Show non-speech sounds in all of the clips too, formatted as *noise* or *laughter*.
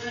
Oh,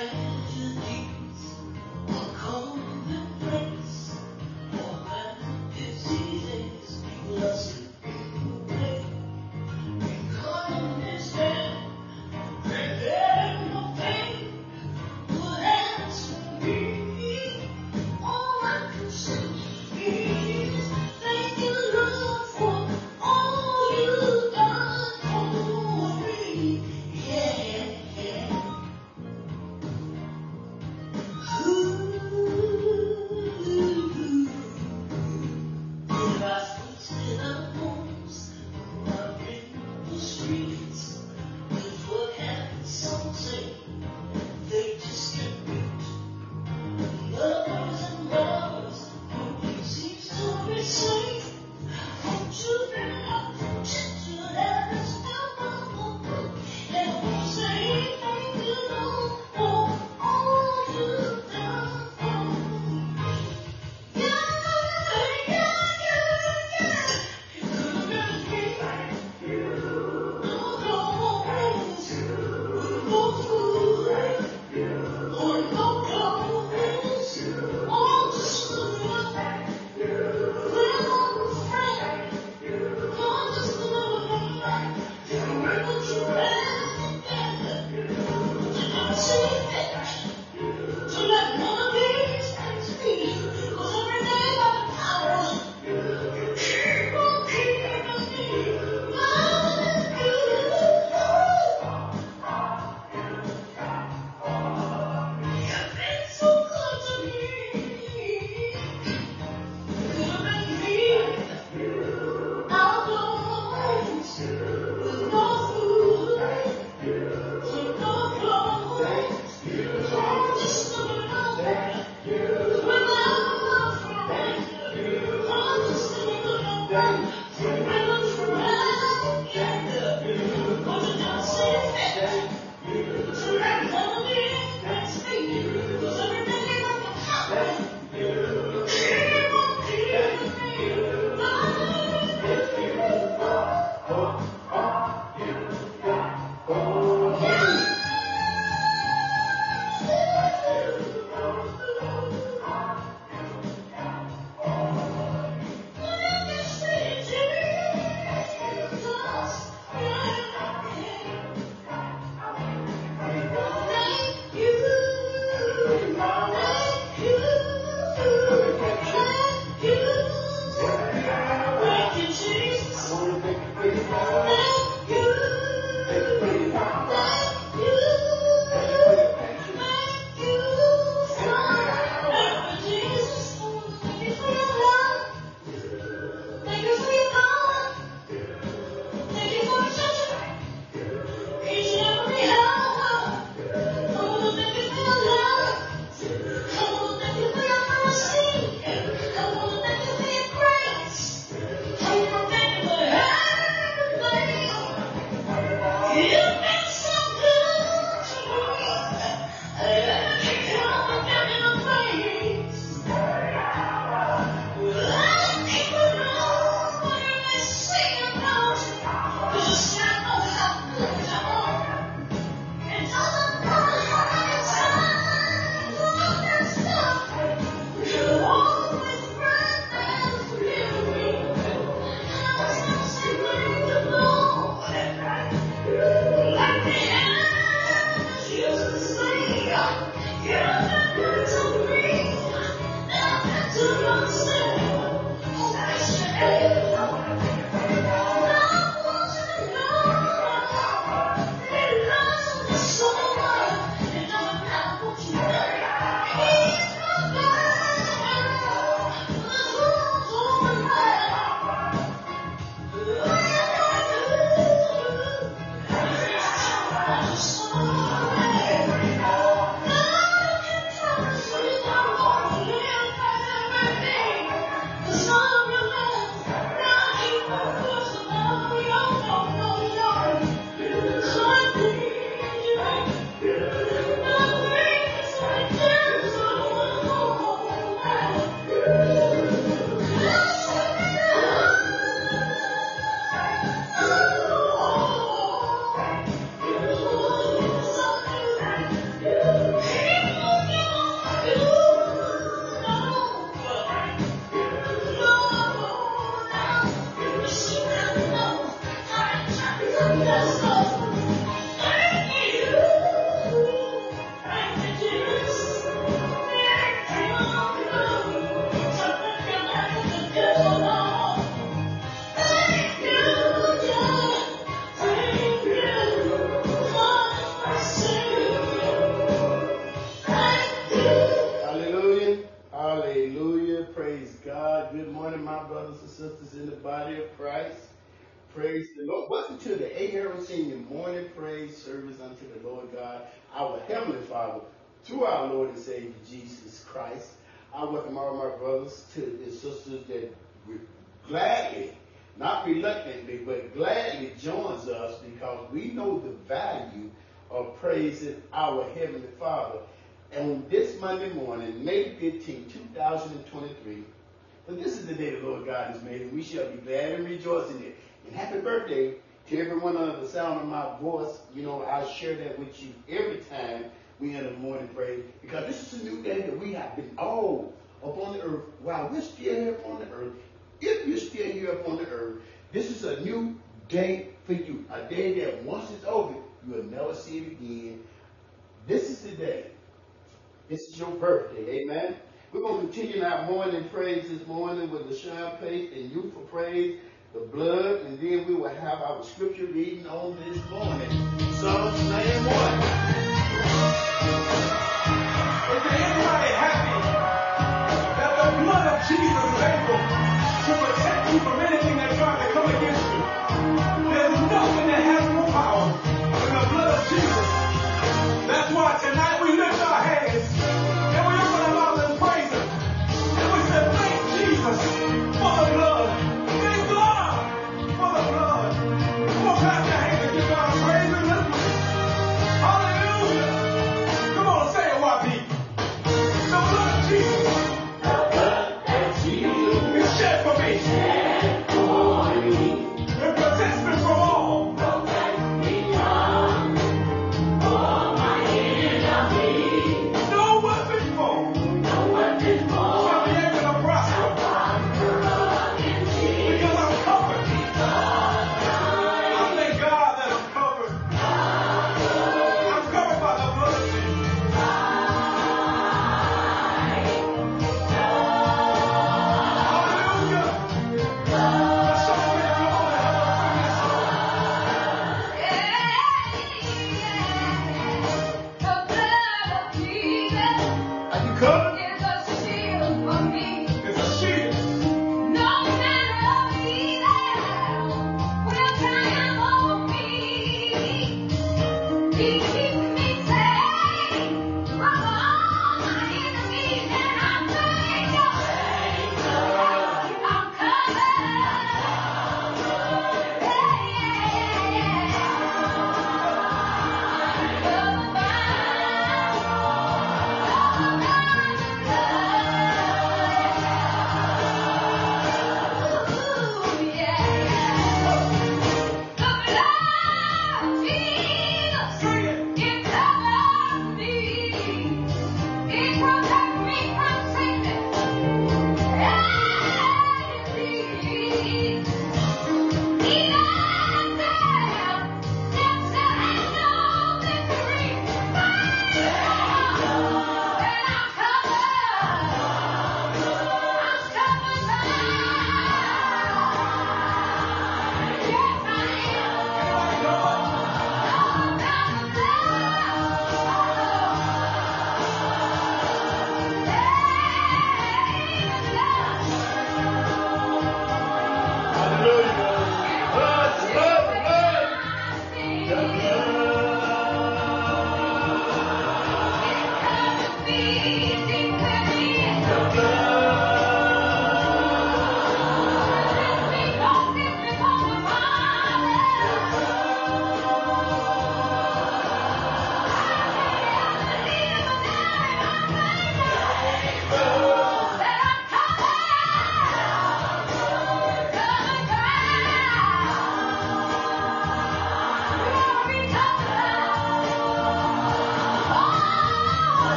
Praise the Lord. Welcome to the A Herald Senior Morning Praise Service unto the Lord God, our Heavenly Father, through our Lord and Savior Jesus Christ. I welcome all my brothers to and sisters that gladly, not reluctantly, but gladly joins us because we know the value of praising our Heavenly Father. And this Monday morning, May 15, 2023, but this is the day the Lord God has made, and we shall be glad and rejoice in it. And happy birthday to everyone under the sound of my voice. You know, I share that with you every time we end the morning praise because this is a new day that we have been all upon the earth while we're still here upon the earth. If you're still here upon the earth, this is a new day for you. A day that once it's over, you will never see it again. This is the day. This is your birthday. Amen. We're going to continue our morning praise this morning with the champagne and Youthful Praise the blood, and then we will have our scripture reading on this morning. Psalms 91.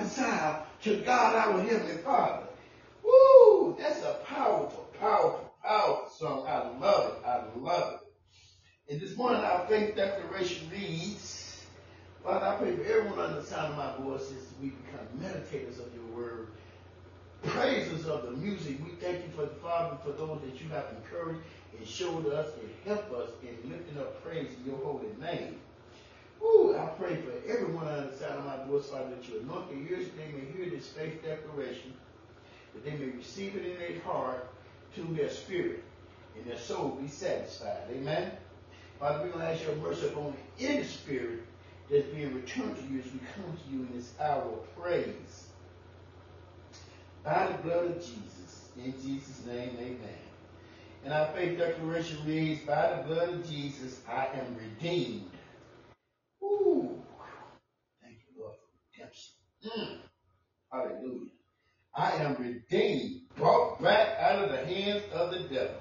reconciled to God our Heavenly Father. Woo! That's a powerful, powerful, powerful song. I love it. I love it. And this morning our faith declaration reads, Father, I pray for everyone under the sound of my voice as we become meditators of your word, praises of the music. We thank you for the Father, for those that you have encouraged and showed us and helped us in lifting up praise in your holy name. Ooh, I pray for everyone on the side of my voice, Father, that you anoint their ears, that they may hear this faith declaration, that they may receive it in their heart, to their spirit, and their soul be satisfied. Amen? Father, we're going to ask your mercy upon the inner spirit that's being returned to you as we come to you in this hour of praise. By the blood of Jesus, in Jesus' name, amen. And our faith declaration reads, By the blood of Jesus, I am redeemed. Ooh. Thank you, Lord, for redemption. Mm. Hallelujah. I am redeemed, brought back out of the hands of the devil.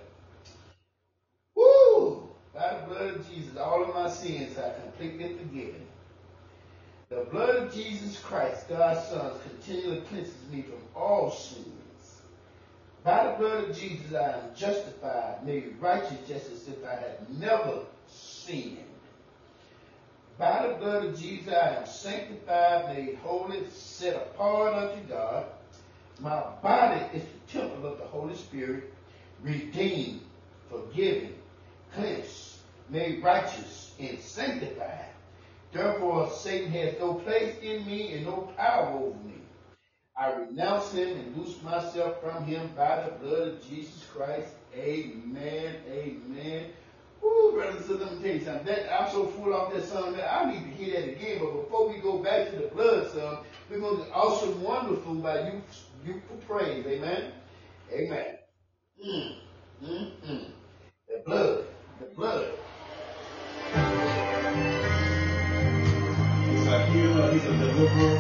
Woo! By the blood of Jesus, all of my sins are completely forgiven. The blood of Jesus Christ, God's Son, continually cleanses me from all sins. By the blood of Jesus, I am justified, made righteous, just as if I had never sinned by the blood of Jesus I am sanctified, made holy, set apart unto God. My body is the temple of the Holy Spirit, redeemed, forgiven, cleansed, made righteous, and sanctified. Therefore, Satan has no place in me and no power over me. I renounce him and loose myself from him by the blood of Jesus Christ. Amen. Amen. Ooh, brothers and sisters, let me tell you something. That, I'm so full off that song that I need to hear that again. But before we go back to the blood song, we're going to awesome, wonderful by you, you for praise. Amen. Amen. Mm, mm, mm. The blood. The blood. He's a healer. He's a deliverer.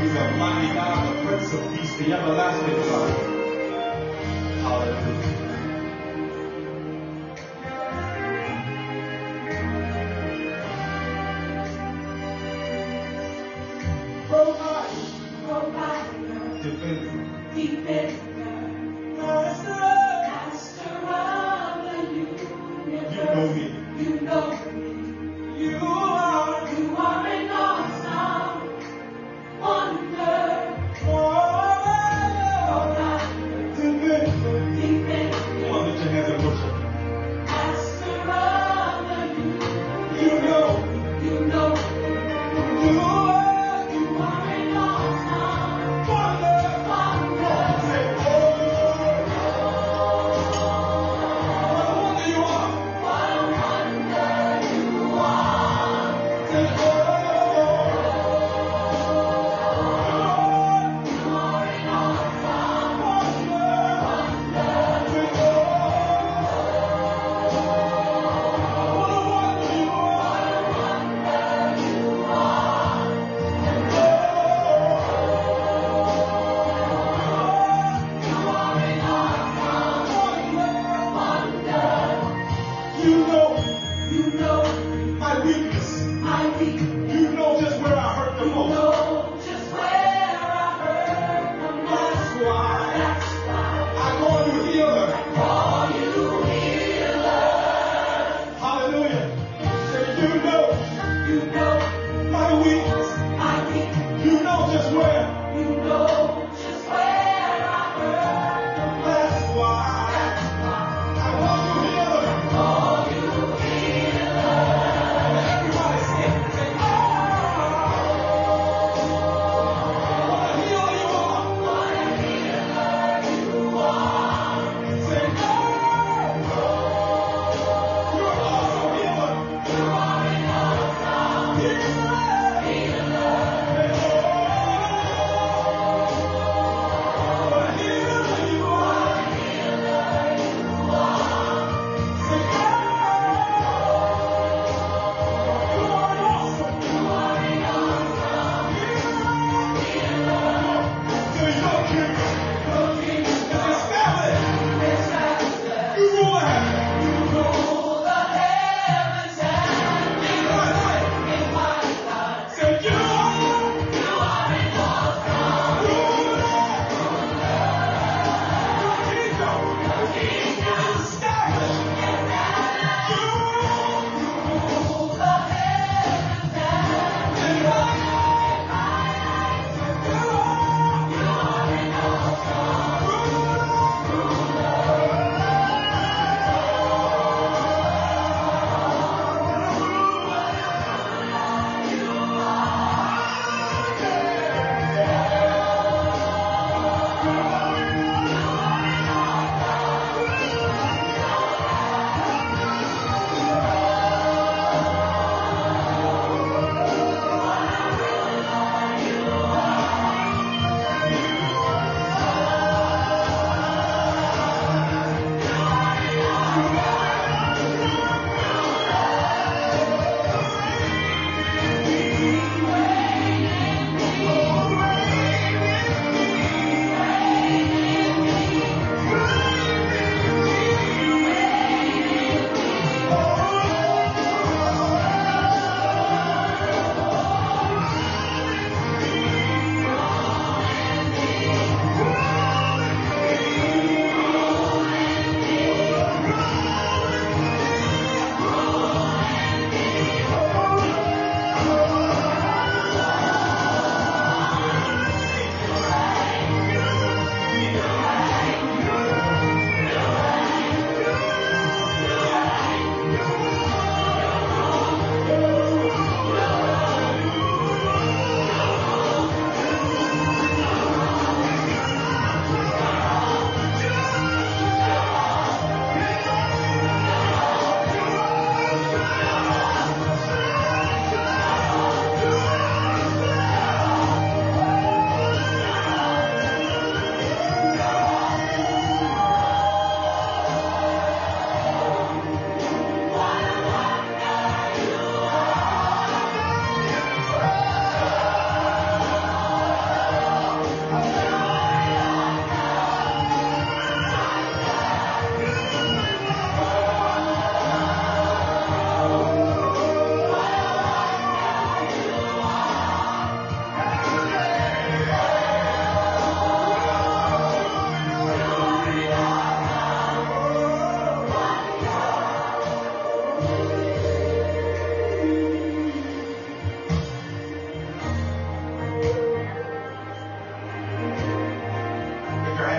He's a mighty God, the Prince of Peace, the everlasting God. Hallelujah.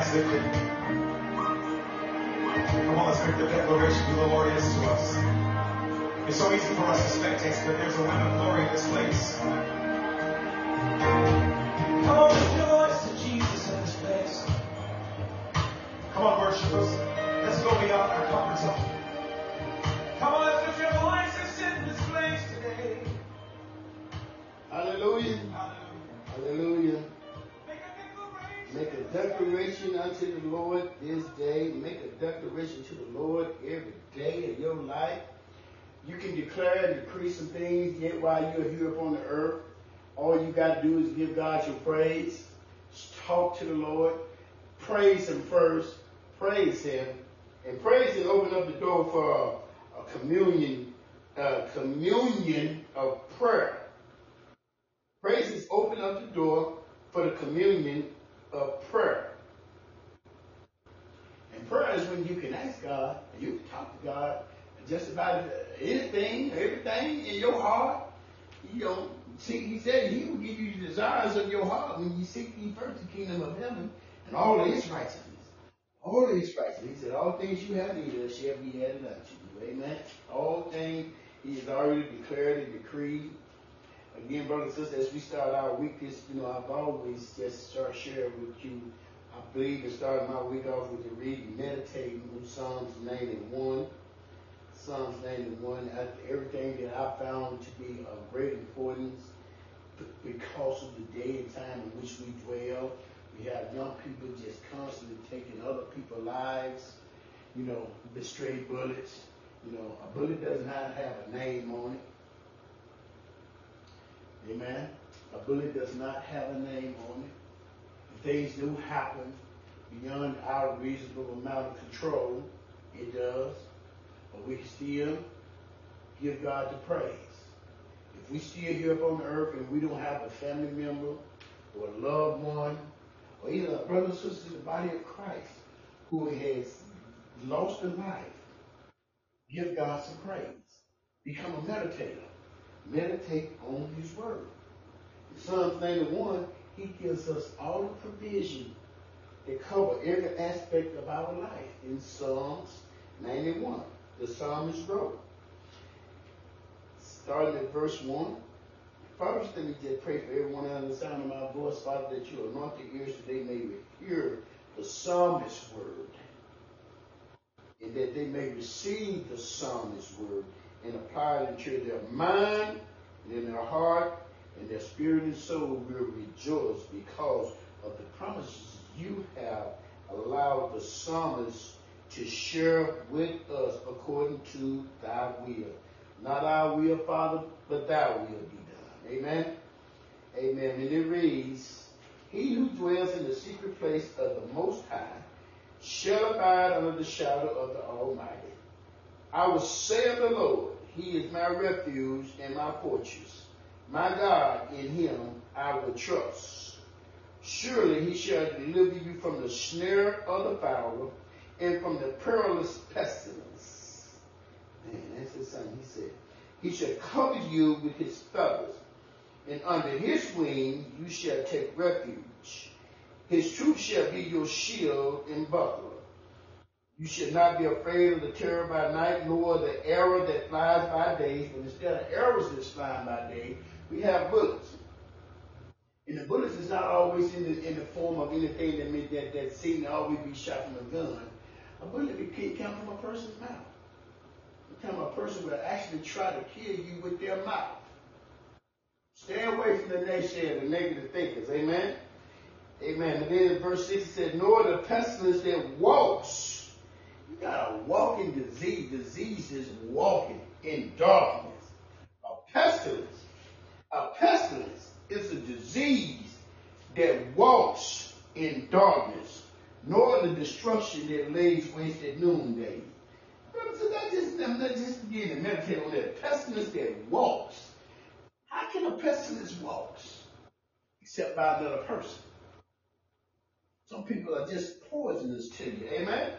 thanksgiving. Come on, let's make the declaration who the Lord is to us. It's so easy for us to spectate, but there's a weight of glory in this place. Come on, lift your voice to Jesus in this place. Come on, worshipers. Let's go beyond our comfort zone. Come on, lift your voices in this place today. Hallelujah. Hallelujah. Hallelujah declaration unto the Lord this day. Make a declaration to the Lord every day of your life. You can declare and decree some things yet while you're here upon the earth. All you got to do is give God your praise. Talk to the Lord. Praise Him first. Praise Him. And praise Him open up the door for a, a communion, a communion of prayer. Praise is open up the door for the communion of prayer. And prayer is when you can ask God, and you can talk to God just about anything, everything in your heart. You know, he said he will give you the desires of your heart when you seek ye first the kingdom of heaven and all of his righteousness. All of his righteousness. He said, all things you have need of shall be added unto you. Amen. All things he has already declared and decreed. Again, brothers and sisters, as we start our week, this, you know, I've always just start sharing with you. I believe in starting my week off with the reading, meditating on Psalms 91. Psalms 91, After everything that I found to be of great importance because of the day and time in which we dwell. We have young people just constantly taking other people's lives, you know, the stray bullets. You know, a bullet does not have a name on it. Amen. A bullet does not have a name on it. Things do happen beyond our reasonable amount of control, it does. But we still give God the praise. If we still here upon the earth and we don't have a family member or a loved one or even a brother or sister in the body of Christ who has lost a life, give God some praise. Become a meditator. Meditate on his word. In Psalms 91, he gives us all the provision that cover every aspect of our life in Psalms 91 the psalmist wrote. Starting at verse 1. First, let me just pray for everyone under the sound of my voice, Father, that you anoint the ears that they may hear the psalmist's word. And that they may receive the psalmist's word and apply it into their mind and in their heart, and their spirit and soul will rejoice because of the promises you have allowed the psalmist to share with us according to thy will. Not our will, Father, but thy will be done. Amen. Amen. And it reads, He who dwells in the secret place of the Most High shall abide under the shadow of the Almighty. I will say of the Lord, He is my refuge and my fortress. My God, in Him I will trust. Surely He shall deliver you from the snare of the fowler and from the perilous pestilence. Man, that's the son he said. He shall cover you with his feathers, and under his wing you shall take refuge. His truth shall be your shield and buckler. You should not be afraid of the terror by night, nor the arrow that flies by day. But instead of arrows that's flying by day, we have bullets. And the bullets is not always in the, in the form of anything that, may, that, that Satan always be shot from a gun. A bullet can come from a person's mouth. Come a person will actually try to kill you with their mouth. Stay away from the naysayers, the negative thinkers. Amen. Amen. And then in verse 6 it said, Nor the pestilence that walks. You got a walking disease. Disease is walking in darkness. A pestilence. A pestilence is a disease that walks in darkness nor the destruction that lays waste at noonday. So that just, that just begin to meditate on that. Pestilence that walks. How can a pestilence walks? Except by another person. Some people are just poisonous to you. Amen?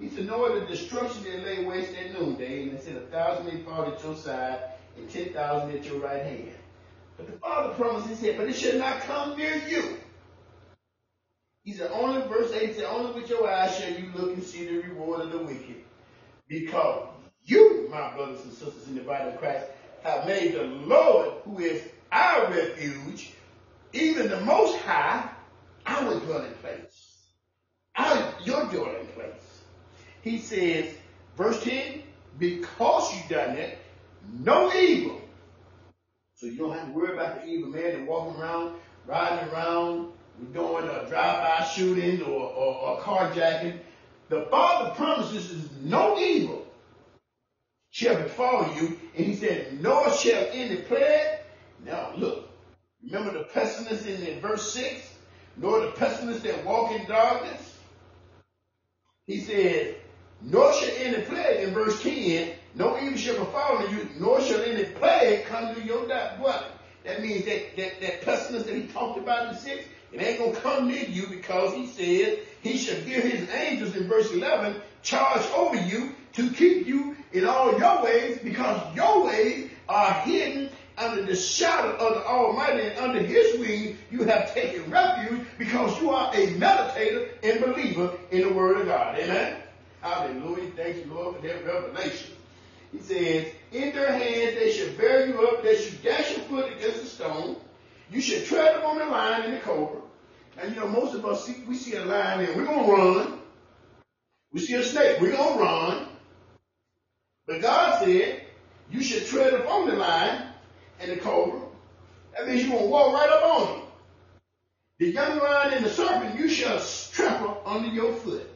He said, nor the destruction that lay waste at noonday, and it said a thousand may fall at your side and ten thousand at your right hand. But the Father promised, he said, but it shall not come near you. He said, only verse 8 said, only with your eyes shall you look and see the reward of the wicked. Because you, my brothers and sisters in the body of Christ, have made the Lord, who is our refuge, even the most high, our dwelling place. Our, your dwelling place. He says, verse 10, because you've done that, no evil. So you don't have to worry about the evil man that walking around, riding around, doing a drive-by shooting or, or, or carjacking, the Father promises is no evil shall befall you. And he said, nor shall any plague. Now look, remember the pestilence in, verse 6? Nor the pestilence that walk in darkness. He said, nor shall any plague in verse 10 No evil shall befall you, nor shall any plague come to your dwelling. That means that, that, that pestilence that he talked about in 6, it ain't going to come near you because he said he shall give his angels in verse 11 charge over you to keep you in all your ways because your ways are hidden under the shadow of the Almighty and under his wing you have taken refuge because you are a meditator and believer in the word of God. Amen. Hallelujah. Thank you, Lord, for that revelation. He says, In their hands they shall bear you up, they shall dash your foot against a stone. You should tread upon the lion and the cobra. And you know, most of us see we see a lion and we're gonna run. We see a snake, we're gonna run. But God said, You should tread upon the lion and the cobra. That means you're gonna walk right up on them. The young lion and the serpent you shall trample under your foot.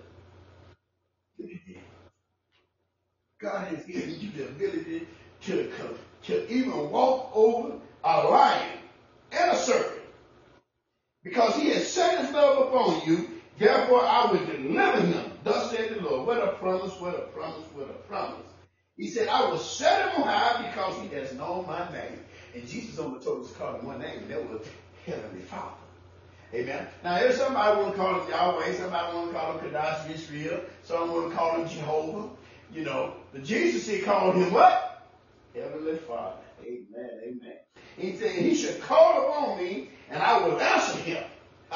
God has given you the ability to, to even walk over a lion and a serpent. Because he has set his love upon you, therefore I will deliver him. Thus said the Lord. What a promise, what a promise, what a promise. He said, I will set him on high because he has known my name. And Jesus only told us to call him one name, and that was Heavenly Father. Amen. Now, there's somebody want to call him Yahweh, somebody want to call him Kadash Israel, some want to call him Jehovah. You know, but Jesus, he called him what? Heavenly Father. Amen. Amen. He said, He should call upon me and I will answer him. *laughs*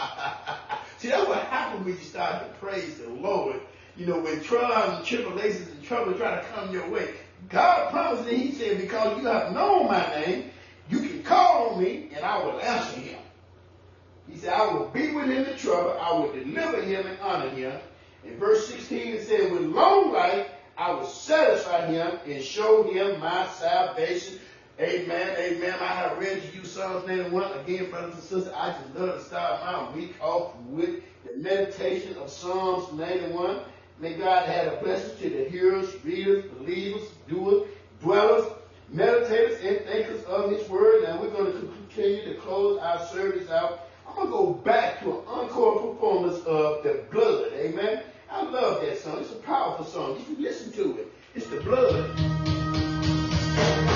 See, that's what happens when you start to praise the Lord. You know, when trials and tribulations and trouble try to come your way. God promised and He said, because you have known my name, you can call on me and I will answer him. He said, I will be with him in trouble. I will deliver him and honor him. In verse 16, it said, with long life him and show him my salvation. Amen. Amen. I have read to you Psalms 91. Again, brothers and sisters, I just love to start my week off with the meditation of Psalms 91. May God add a blessing to the hearers, readers, believers, doers, dwellers, meditators, and thinkers of His Word. And we're going to continue to close our service out. I'm going to go back to an encore performance of the blood. Amen. I love that song. It's a powerful song. You listen to it. It's the blood.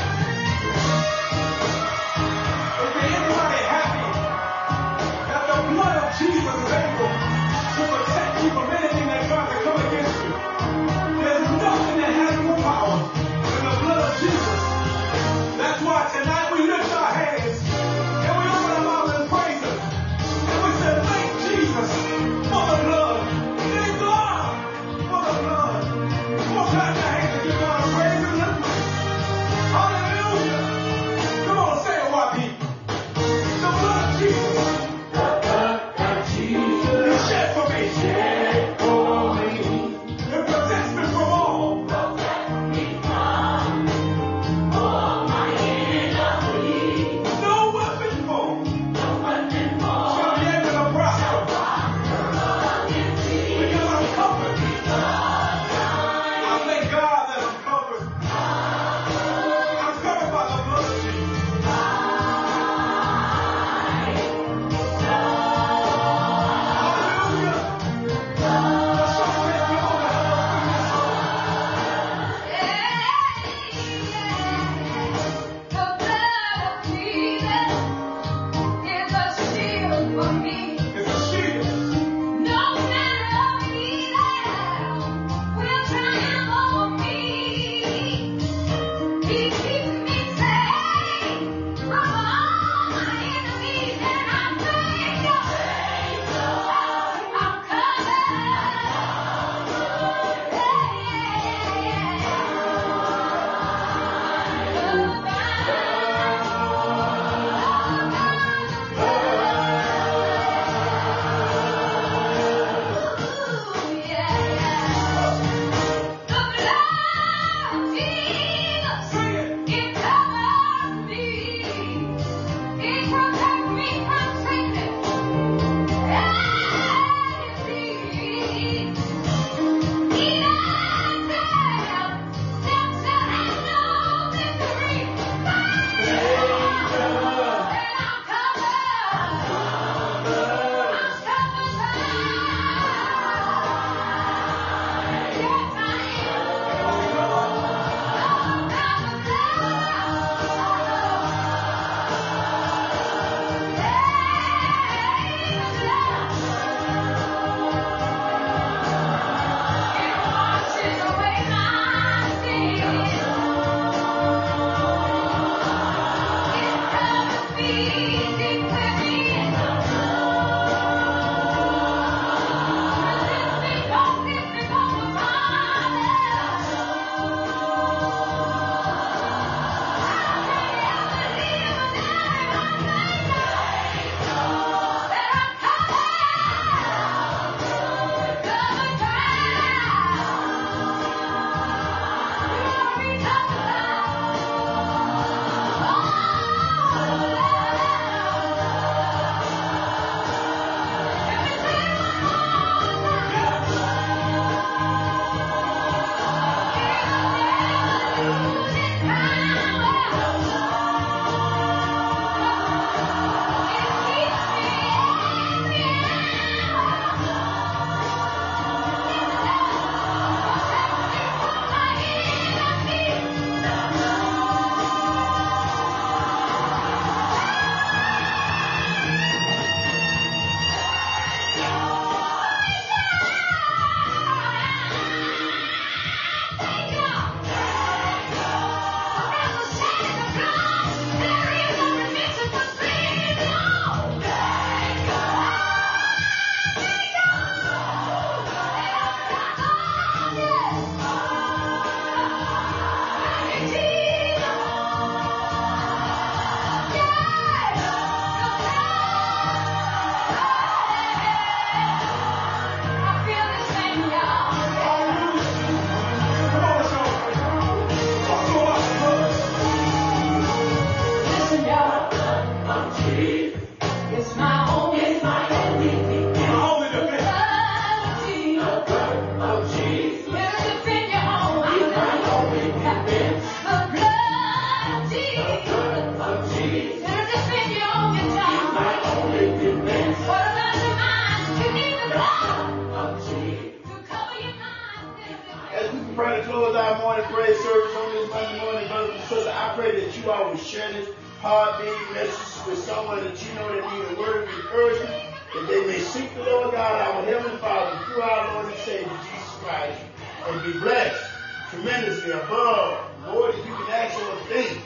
Will share this heartbeat message with someone that you know that need a word of encouragement, that they may seek the Lord God, our Heavenly Father, through our Lord and Savior, Jesus Christ, and be blessed tremendously above more than you can ask or think.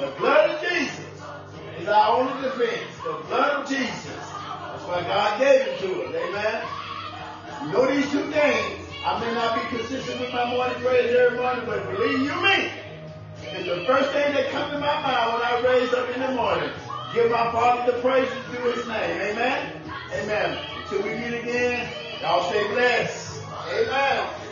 The blood of Jesus is our only defense. The blood of Jesus. That's why God gave it to us. Amen. You know these two things. I may not be consistent with my morning prayers every morning, but believe you me, it's the first thing that comes to my mind when I raise up in the morning. Give my Father the praise through his name. Amen. Amen. Until we meet again, y'all stay blessed. Amen.